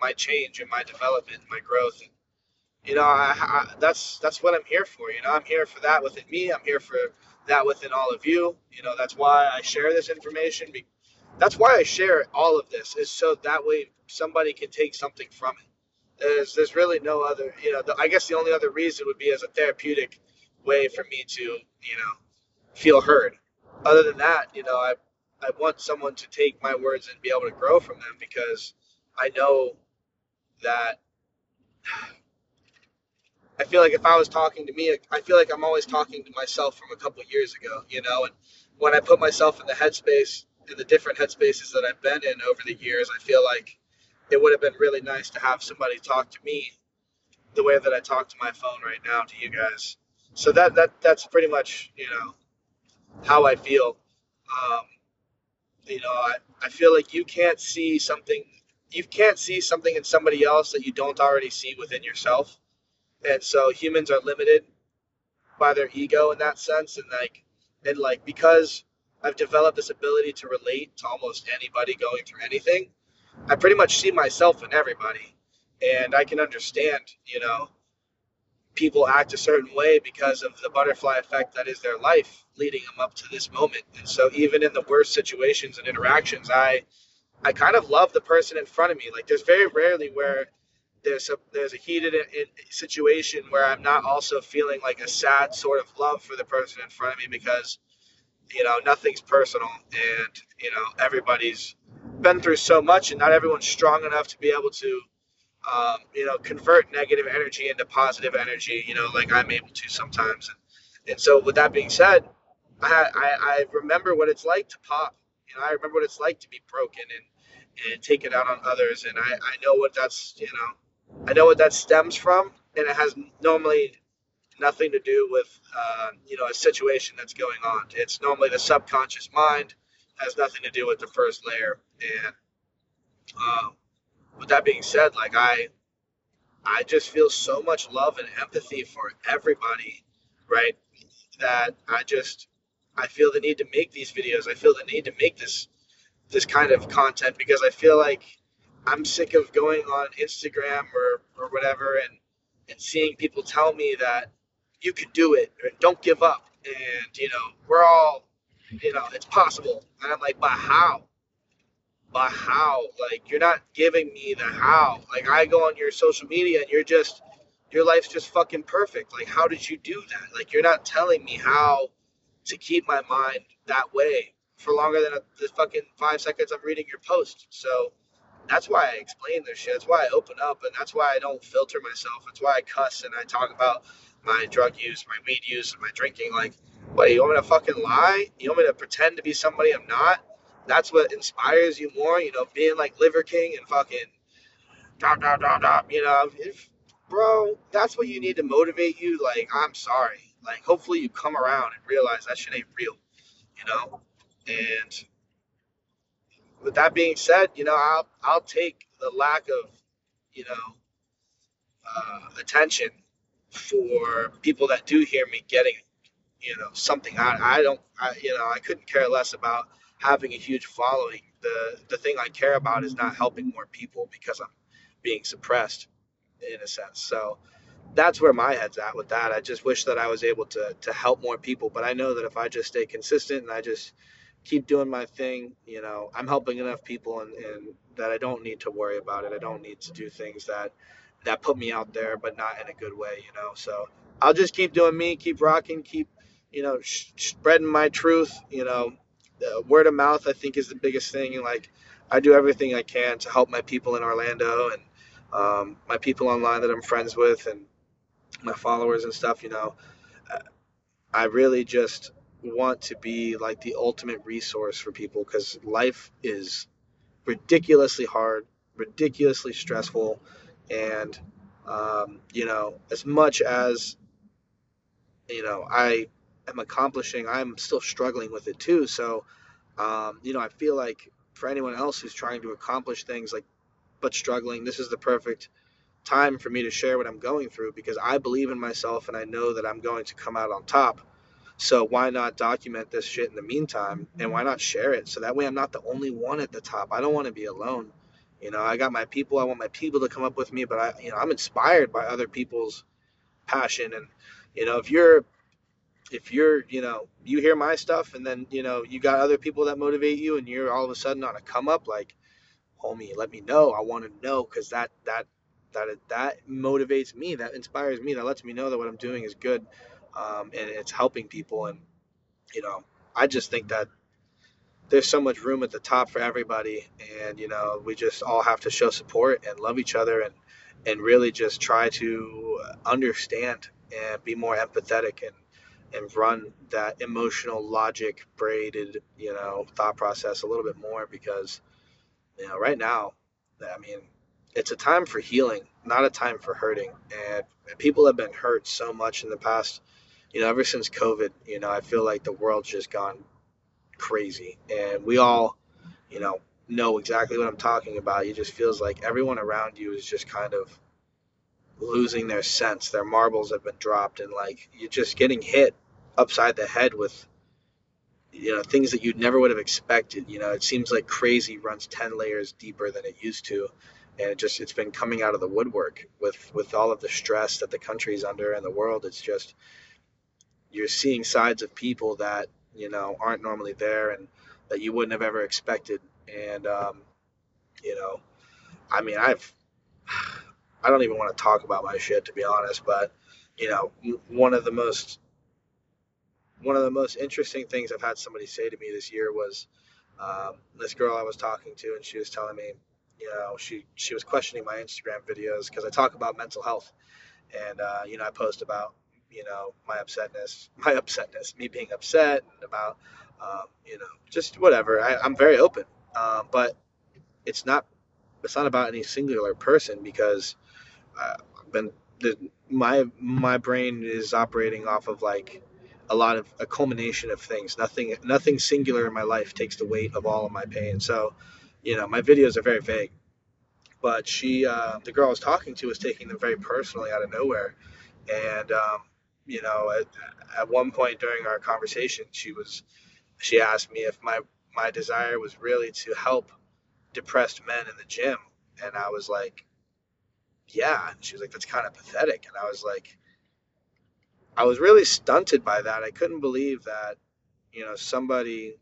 my change and my development and my growth. And you know I, I, that's that's what i'm here for. You know i'm here for that within me. I'm here for that within all of you. You know that's why i share this information. That's why i share all of this is so that way somebody can take something from it. There's there's really no other you know the, i guess the only other reason would be as a therapeutic way for me to, you know, feel heard. Other than that, you know, I I want someone to take my words and be able to grow from them because I know that I feel like if I was talking to me, I feel like I'm always talking to myself from a couple years ago, you know, and when I put myself in the headspace, in the different headspaces that I've been in over the years, I feel like it would have been really nice to have somebody talk to me the way that I talk to my phone right now to you guys so that that that's pretty much you know how I feel. Um, you know, I, I feel like you can't see something you can't see something in somebody else that you don't already see within yourself. And so humans are limited by their ego in that sense and like and like because I've developed this ability to relate to almost anybody going through anything, I pretty much see myself in everybody. And I can understand, you know, people act a certain way because of the butterfly effect that is their life leading them up to this moment. And so even in the worst situations and interactions, I I kind of love the person in front of me. Like there's very rarely where there's a there's a heated situation where I'm not also feeling like a sad sort of love for the person in front of me because you know nothing's personal and you know everybody's been through so much and not everyone's strong enough to be able to um, you know, convert negative energy into positive energy, you know, like I'm able to sometimes. And, and so with that being said, I, I, I remember what it's like to pop. You know, I remember what it's like to be broken and, and take it out on others. And I, I know what that's, you know, I know what that stems from. And it has normally nothing to do with, uh, you know, a situation that's going on. It's normally the subconscious mind has nothing to do with the first layer. And, um, with that being said, like I, I just feel so much love and empathy for everybody, right? That I just I feel the need to make these videos. I feel the need to make this this kind of content because I feel like I'm sick of going on Instagram or, or whatever and and seeing people tell me that you can do it or don't give up and you know we're all you know it's possible and I'm like but how but how like you're not giving me the how like I go on your social media and you're just your life's just fucking perfect like how did you do that like you're not telling me how to keep my mind that way for longer than the fucking five seconds I'm reading your post. So that's why I explain this shit. That's why I open up, and that's why I don't filter myself. That's why I cuss and I talk about my drug use, my weed use, and my drinking. Like, what, you want me to fucking lie? You want me to pretend to be somebody I'm not? That's what inspires you more, you know, being like Liver King and fucking dot, dot, dot, dot, you know. If, bro, that's what you need to motivate you. Like, I'm sorry. Like, hopefully you come around and realize that shit ain't real, you know? And with that being said, you know, I'll I'll take the lack of, you know, uh, attention for people that do hear me getting, you know, something. I I don't, I you know, I couldn't care less about having a huge following. The the thing I care about is not helping more people because I'm being suppressed, in a sense. So that's where my head's at with that. I just wish that I was able to to help more people, but I know that if I just stay consistent and I just keep doing my thing. You know, I'm helping enough people and, and that I don't need to worry about it. I don't need to do things that that put me out there, but not in a good way. You know, so I'll just keep doing me, keep rocking, keep you know sh- spreading my truth. You know, word of mouth I think is the biggest thing. And like I do everything I can to help my people in Orlando and um, my people online that I'm friends with and my followers and stuff. You know, I really just want to be like the ultimate resource for people because life is ridiculously hard, ridiculously stressful, and um, you know, as much as you know, I am accomplishing, I'm still struggling with it too. So, um, you know, I feel like for anyone else who's trying to accomplish things like but struggling, this is the perfect time for me to share what I'm going through because I believe in myself and I know that I'm going to come out on top. So why not document this shit in the meantime and why not share it so that way I'm not the only one at the top. I don't want to be alone. You know, I got my people, I want my people to come up with me, but I you know, I'm inspired by other people's passion and you know, if you're if you're, you know, you hear my stuff and then, you know, you got other people that motivate you and you're all of a sudden on a come up like homie, let me know. I want to know cuz that that that that motivates me, that inspires me, that lets me know that what I'm doing is good um, and it's helping people. And you know, I just think that there's so much room at the top for everybody, and you know, we just all have to show support and love each other, and and really just try to understand and be more empathetic and and run that emotional logic braided you know thought process a little bit more because you know right now i mean it's a time for healing not a time for hurting and people have been hurt so much in the past you know, ever since COVID, you know, I feel like the world's just gone crazy. And we all, you know, know exactly what I'm talking about. It just feels like everyone around you is just kind of losing their sense. Their marbles have been dropped, and like you're just getting hit upside the head with, you know, things that you never would have expected. You know, it seems like crazy runs 10 layers deeper than it used to. And it just it's been coming out of the woodwork with with all of the stress that the country's under and the world. It's just you're seeing sides of people that you know aren't normally there and that you wouldn't have ever expected. And um, you know, I mean, I've I don't even want to talk about my shit to be honest, but you know, one of the most one of the most interesting things I've had somebody say to me this year was um, this girl I was talking to, and she was telling me, you know, she she was questioning my Instagram videos because I talk about mental health, and uh, you know, I post about you know my upsetness, my upsetness, me being upset and about um, you know just whatever. I, am very open, um, but it's not it's not about any singular person because uh, been my my brain is operating off of like a lot of a culmination of things. Nothing nothing singular in my life takes the weight of all of my pain. So, you know, my videos are very vague. but she, uh, the girl I was talking to, was taking them very personally out of nowhere, and um, you know, at, at one point during our conversation, she was, she asked me if my my desire was really to help depressed men in the gym, and I was like, yeah. And she was like, that's kind of pathetic, and I was like, I was really stunted by that. I couldn't believe that, you know, somebody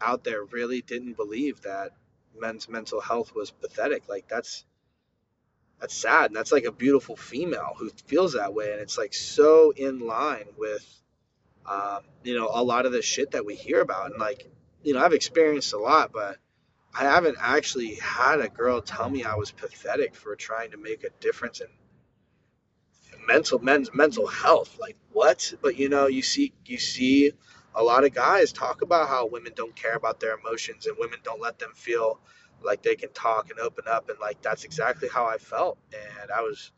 out there really didn't believe that men's mental health was pathetic. Like that's that's sad. And that's like a beautiful female who feels that way. And it's like so in line with, um, you know, a lot of the shit that we hear about. And like, you know, I've experienced a lot, but I haven't actually had a girl tell me I was pathetic for trying to make a difference in mental men's mental health. Like what? But you know, you see you see a lot of guys talk about how women don't care about their emotions and women don't let them feel like they can talk and open up and like that's exactly how I felt and I was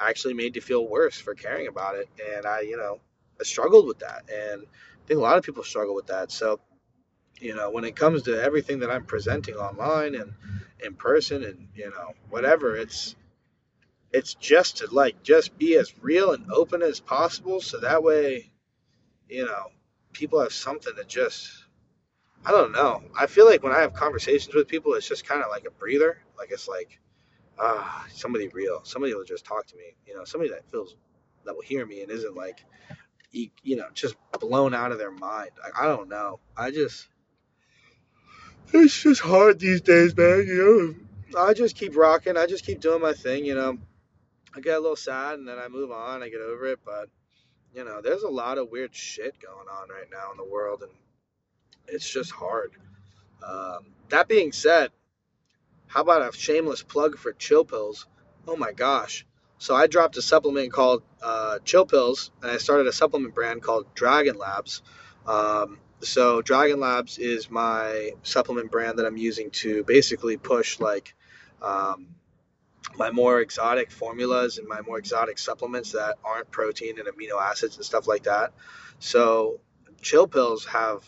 actually made to feel worse for caring about it and I you know I struggled with that and I think a lot of people struggle with that so you know when it comes to everything that I'm presenting online and in person and you know whatever it's it's just to like just be as real and open as possible so that way you know people have something to just I don't know. I feel like when I have conversations with people, it's just kind of like a breather. Like it's like, ah, somebody real. Somebody will just talk to me. You know, somebody that feels that will hear me and isn't like, you, know, just blown out of their mind. I don't know. I just, it's just hard these days, man. You know, I just keep rocking. I just keep doing my thing. You know, I get a little sad and then I move on. I get over it, but you know, there's a lot of weird shit going on right now in the world, and it's just hard. Um, that being said, how about a shameless plug for Chill Pills? Oh my gosh. So I dropped a supplement called uh, Chill Pills, and I started a supplement brand called Dragon Labs. Um, so Dragon Labs is my supplement brand that I'm using to basically push like um, my more exotic formulas and my more exotic supplements that aren't protein and amino acids and stuff like that. So chill pills have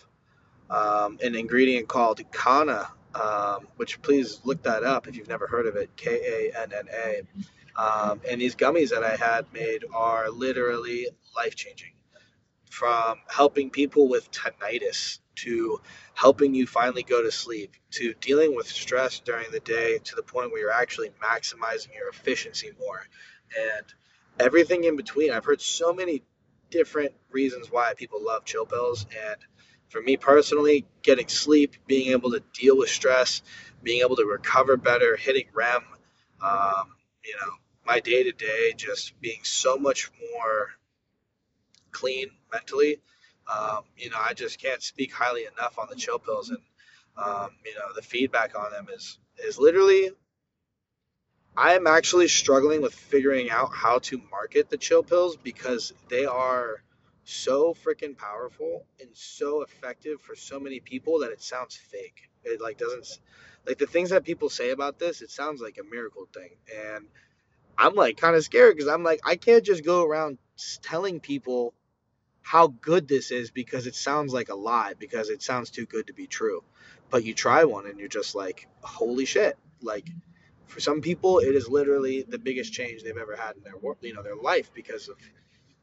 um, an ingredient called Kanna, um, which please look that up if you've never heard of it. K A N N A. Um, and these gummies that I had made are literally life changing. From helping people with tinnitus to helping you finally go to sleep, to dealing with stress during the day to the point where you're actually maximizing your efficiency more, and everything in between. I've heard so many different reasons why people love chill pills, and for me personally, getting sleep, being able to deal with stress, being able to recover better, hitting REM, um, you know, my day to day just being so much more clean mentally um, you know, I just can't speak highly enough on the chill pills, and um, you know, the feedback on them is is literally. I am actually struggling with figuring out how to market the chill pills because they are so freaking powerful and so effective for so many people that it sounds fake. It like doesn't like the things that people say about this. It sounds like a miracle thing, and I'm like kind of scared because I'm like I can't just go around telling people how good this is because it sounds like a lie because it sounds too good to be true. But you try one and you're just like, holy shit! Like for some people, it is literally the biggest change they've ever had in their you know their life because of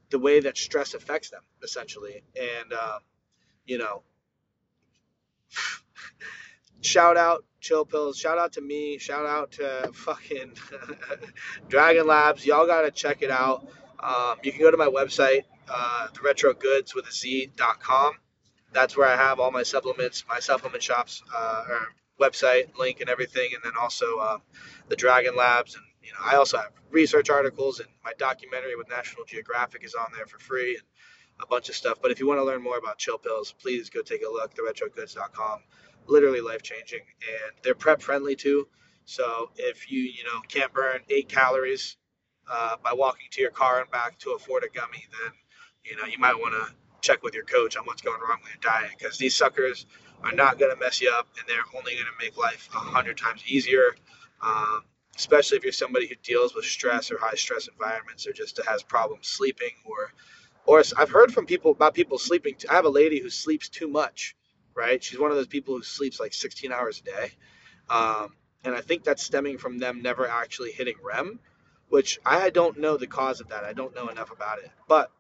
the way that stress affects them essentially. And um, you know, shout out chill pills shout out to me shout out to fucking dragon labs y'all gotta check it out um, you can go to my website uh, the retro goods with a z.com. That's where I have all my supplements, my supplement shops, uh, or website link and everything, and then also uh, the Dragon Labs. And you know, I also have research articles, and my documentary with National Geographic is on there for free, and a bunch of stuff. But if you want to learn more about chill pills, please go take a look. TheRetroGoods.com, literally life changing, and they're prep friendly too. So if you you know can't burn eight calories uh, by walking to your car and back to afford a gummy, then you know, you might want to check with your coach on what's going wrong with your diet because these suckers are not going to mess you up and they're only going to make life a hundred times easier. Um, especially if you're somebody who deals with stress or high stress environments or just has problems sleeping or or I've heard from people about people sleeping. I have a lady who sleeps too much, right? She's one of those people who sleeps like 16 hours a day. Um, and I think that's stemming from them never actually hitting REM, which I don't know the cause of that. I don't know enough about it. But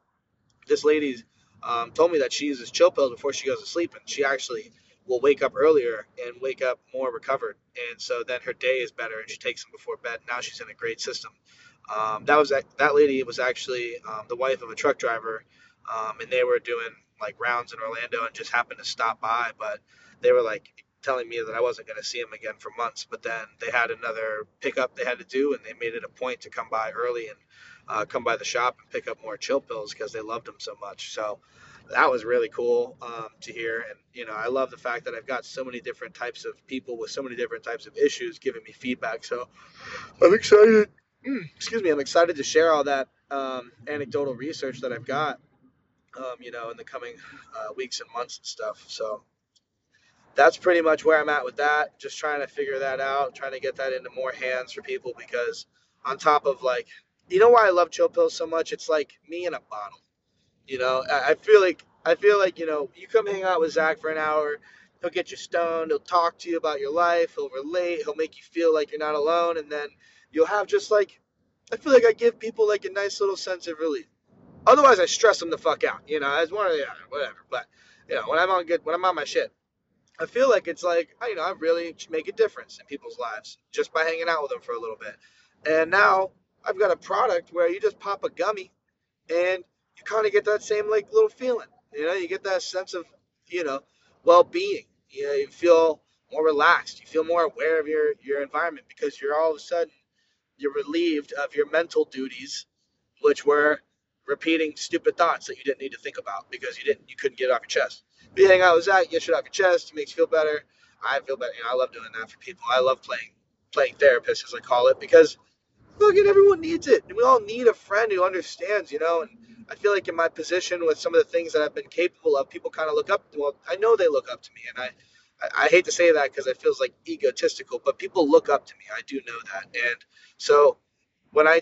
this lady um, told me that she uses chill pills before she goes to sleep, and she actually will wake up earlier and wake up more recovered, and so then her day is better, and she takes them before bed. Now she's in a great system. Um, that was that lady was actually um, the wife of a truck driver, um, and they were doing like rounds in Orlando and just happened to stop by, but they were like telling me that I wasn't going to see him again for months. But then they had another pickup they had to do, and they made it a point to come by early and uh, come by the shop and pick up more chill pills because they loved them so much. So that was really cool um, to hear. And you know, I love the fact that I've got so many different types of people with so many different types of issues giving me feedback. So I'm excited. Mm, excuse me. I'm excited to share all that um, anecdotal research that I've got. Um, you know, in the coming uh, weeks and months and stuff. So that's pretty much where I'm at with that. Just trying to figure that out, trying to get that into more hands for people because on top of like, you know why I love chill pills so much? It's like me in a bottle. You know, I, feel like I feel like you know you come hang out with Zach for an hour. He'll get you stoned. He'll talk to you about your life. He'll relate. He'll make you feel like you're not alone, and then you'll have just like I feel like I give people like a nice little sense of relief. Otherwise, I stress them the fuck out. You know, as one or the other, whatever. But you know, when I'm on good, when I'm on my shit, I feel like it's like, you know, I really make a difference in people's lives just by hanging out with them for a little bit. And now I've got a product where you just pop a gummy and you kind of get that same like little feeling. You know, you get that sense of, you know, well-being. You know, you feel more relaxed. You feel more aware of your your environment because you're all of a sudden you're relieved of your mental duties, which were repeating stupid thoughts that you didn't need to think about because you didn't you couldn't get it off your chest. But you hang out with Zach, get shit off your chest, it makes you feel better. I feel better. You know, I love doing that for people. I love playing playing therapist as I call it because fucking everyone needs it. And we all need a friend who understands, you know, and I feel like in my position with some of the things that I've been capable of, people kind of look up. Well, I know they look up to me, and I, I, I hate to say that because it feels like egotistical, but people look up to me. I do know that, and so when I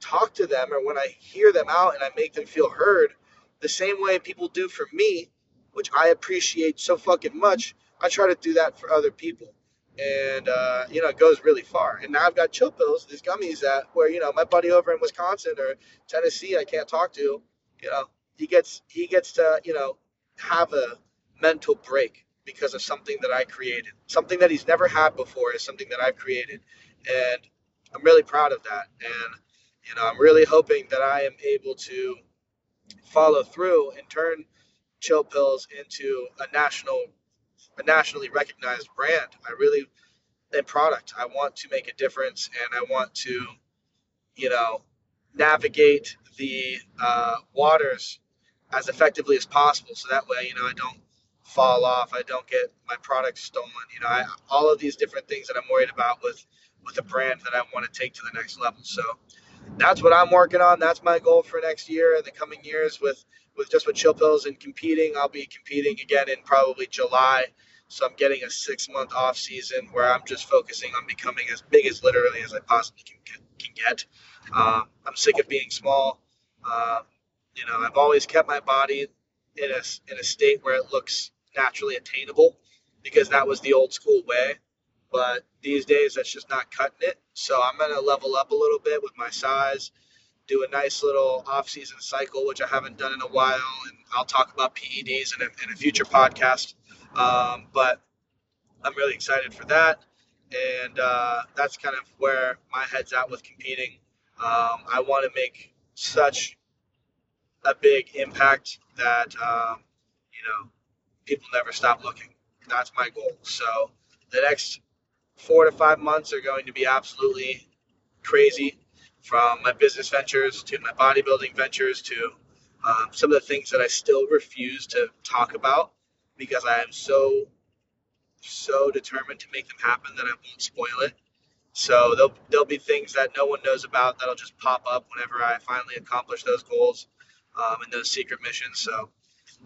talk to them or when I hear them out and I make them feel heard, the same way people do for me, which I appreciate so fucking much, I try to do that for other people. And uh, you know, it goes really far. And now I've got chill pills, these gummies that where, you know, my buddy over in Wisconsin or Tennessee I can't talk to, you know, he gets he gets to, you know, have a mental break because of something that I created. Something that he's never had before is something that I've created. And I'm really proud of that. And you know, I'm really hoping that I am able to follow through and turn Chill Pills into a national, a nationally recognized brand. I really, and product. I want to make a difference, and I want to, you know, navigate the uh, waters as effectively as possible. So that way, you know, I don't fall off. I don't get my product stolen. You know, I, all of these different things that I'm worried about with with a brand that I want to take to the next level. So that's what I'm working on. That's my goal for next year and the coming years with with just with chill pills and competing. I'll be competing again in probably July. So I'm getting a six month off season where I'm just focusing on becoming as big as literally as I possibly can get. Can get. Uh, I'm sick of being small. Uh, you know, I've always kept my body in a in a state where it looks naturally attainable because that was the old school way. But these days, that's just not cutting it. So I'm going to level up a little bit with my size, do a nice little off-season cycle, which I haven't done in a while, and I'll talk about PEDs in a, in a future podcast. Um, but I'm really excited for that, and uh, that's kind of where my head's at with competing. Um, I want to make such a big impact that um, you know people never stop looking. That's my goal. So the next four to five months are going to be absolutely crazy from my business ventures to my bodybuilding ventures to um, some of the things that I still refuse to talk about because I am so, so determined to make them happen that I won't spoil it. So there'll, there'll be things that no one knows about that'll just pop up whenever I finally accomplish those goals um, and those secret missions. So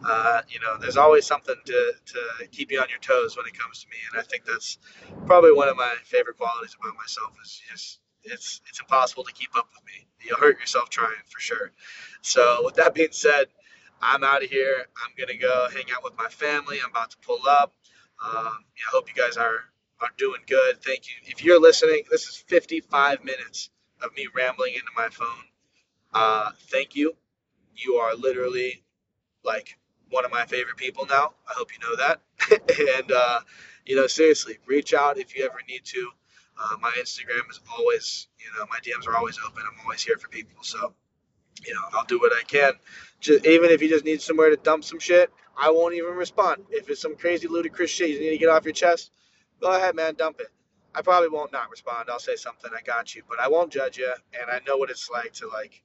uh, you know, there's always something to, to keep you on your toes when it comes to me. And I think that's probably one of my favorite qualities about myself is just it's it's impossible to keep up with me. You'll hurt yourself trying for sure. So with that being said, I'm out of here. I'm gonna go hang out with my family. I'm about to pull up. Um, I hope you guys are are doing good. Thank you. If you're listening, this is 55 minutes of me rambling into my phone. Uh, thank you. You are literally like one of my favorite people now. I hope you know that. and, uh, you know, seriously, reach out if you ever need to. Uh, my Instagram is always, you know, my DMs are always open. I'm always here for people. So, you know, I'll do what I can. Just, even if you just need somewhere to dump some shit, I won't even respond. If it's some crazy, ludicrous shit you need to get off your chest, go ahead, man, dump it. I probably won't not respond. I'll say something, I got you, but I won't judge you, and I know what it's like to like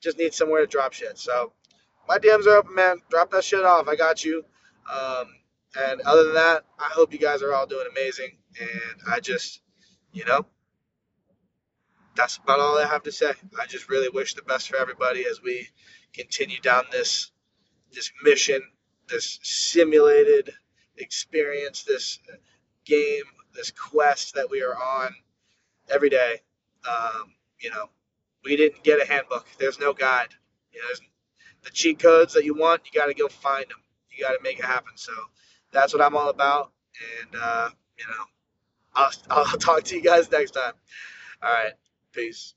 just need somewhere to drop shit. So my DMs are open, man. Drop that shit off. I got you. Um, and other than that, I hope you guys are all doing amazing. And I just, you know, that's about all I have to say. I just really wish the best for everybody as we continue down this this mission, this simulated experience, this game, this quest that we are on every day. Um, you know, we didn't get a handbook. There's no guide. You know, the cheat codes that you want, you got to go find them. You got to make it happen. So that's what I'm all about. And uh, you know, I'll I'll talk to you guys next time. All right, peace.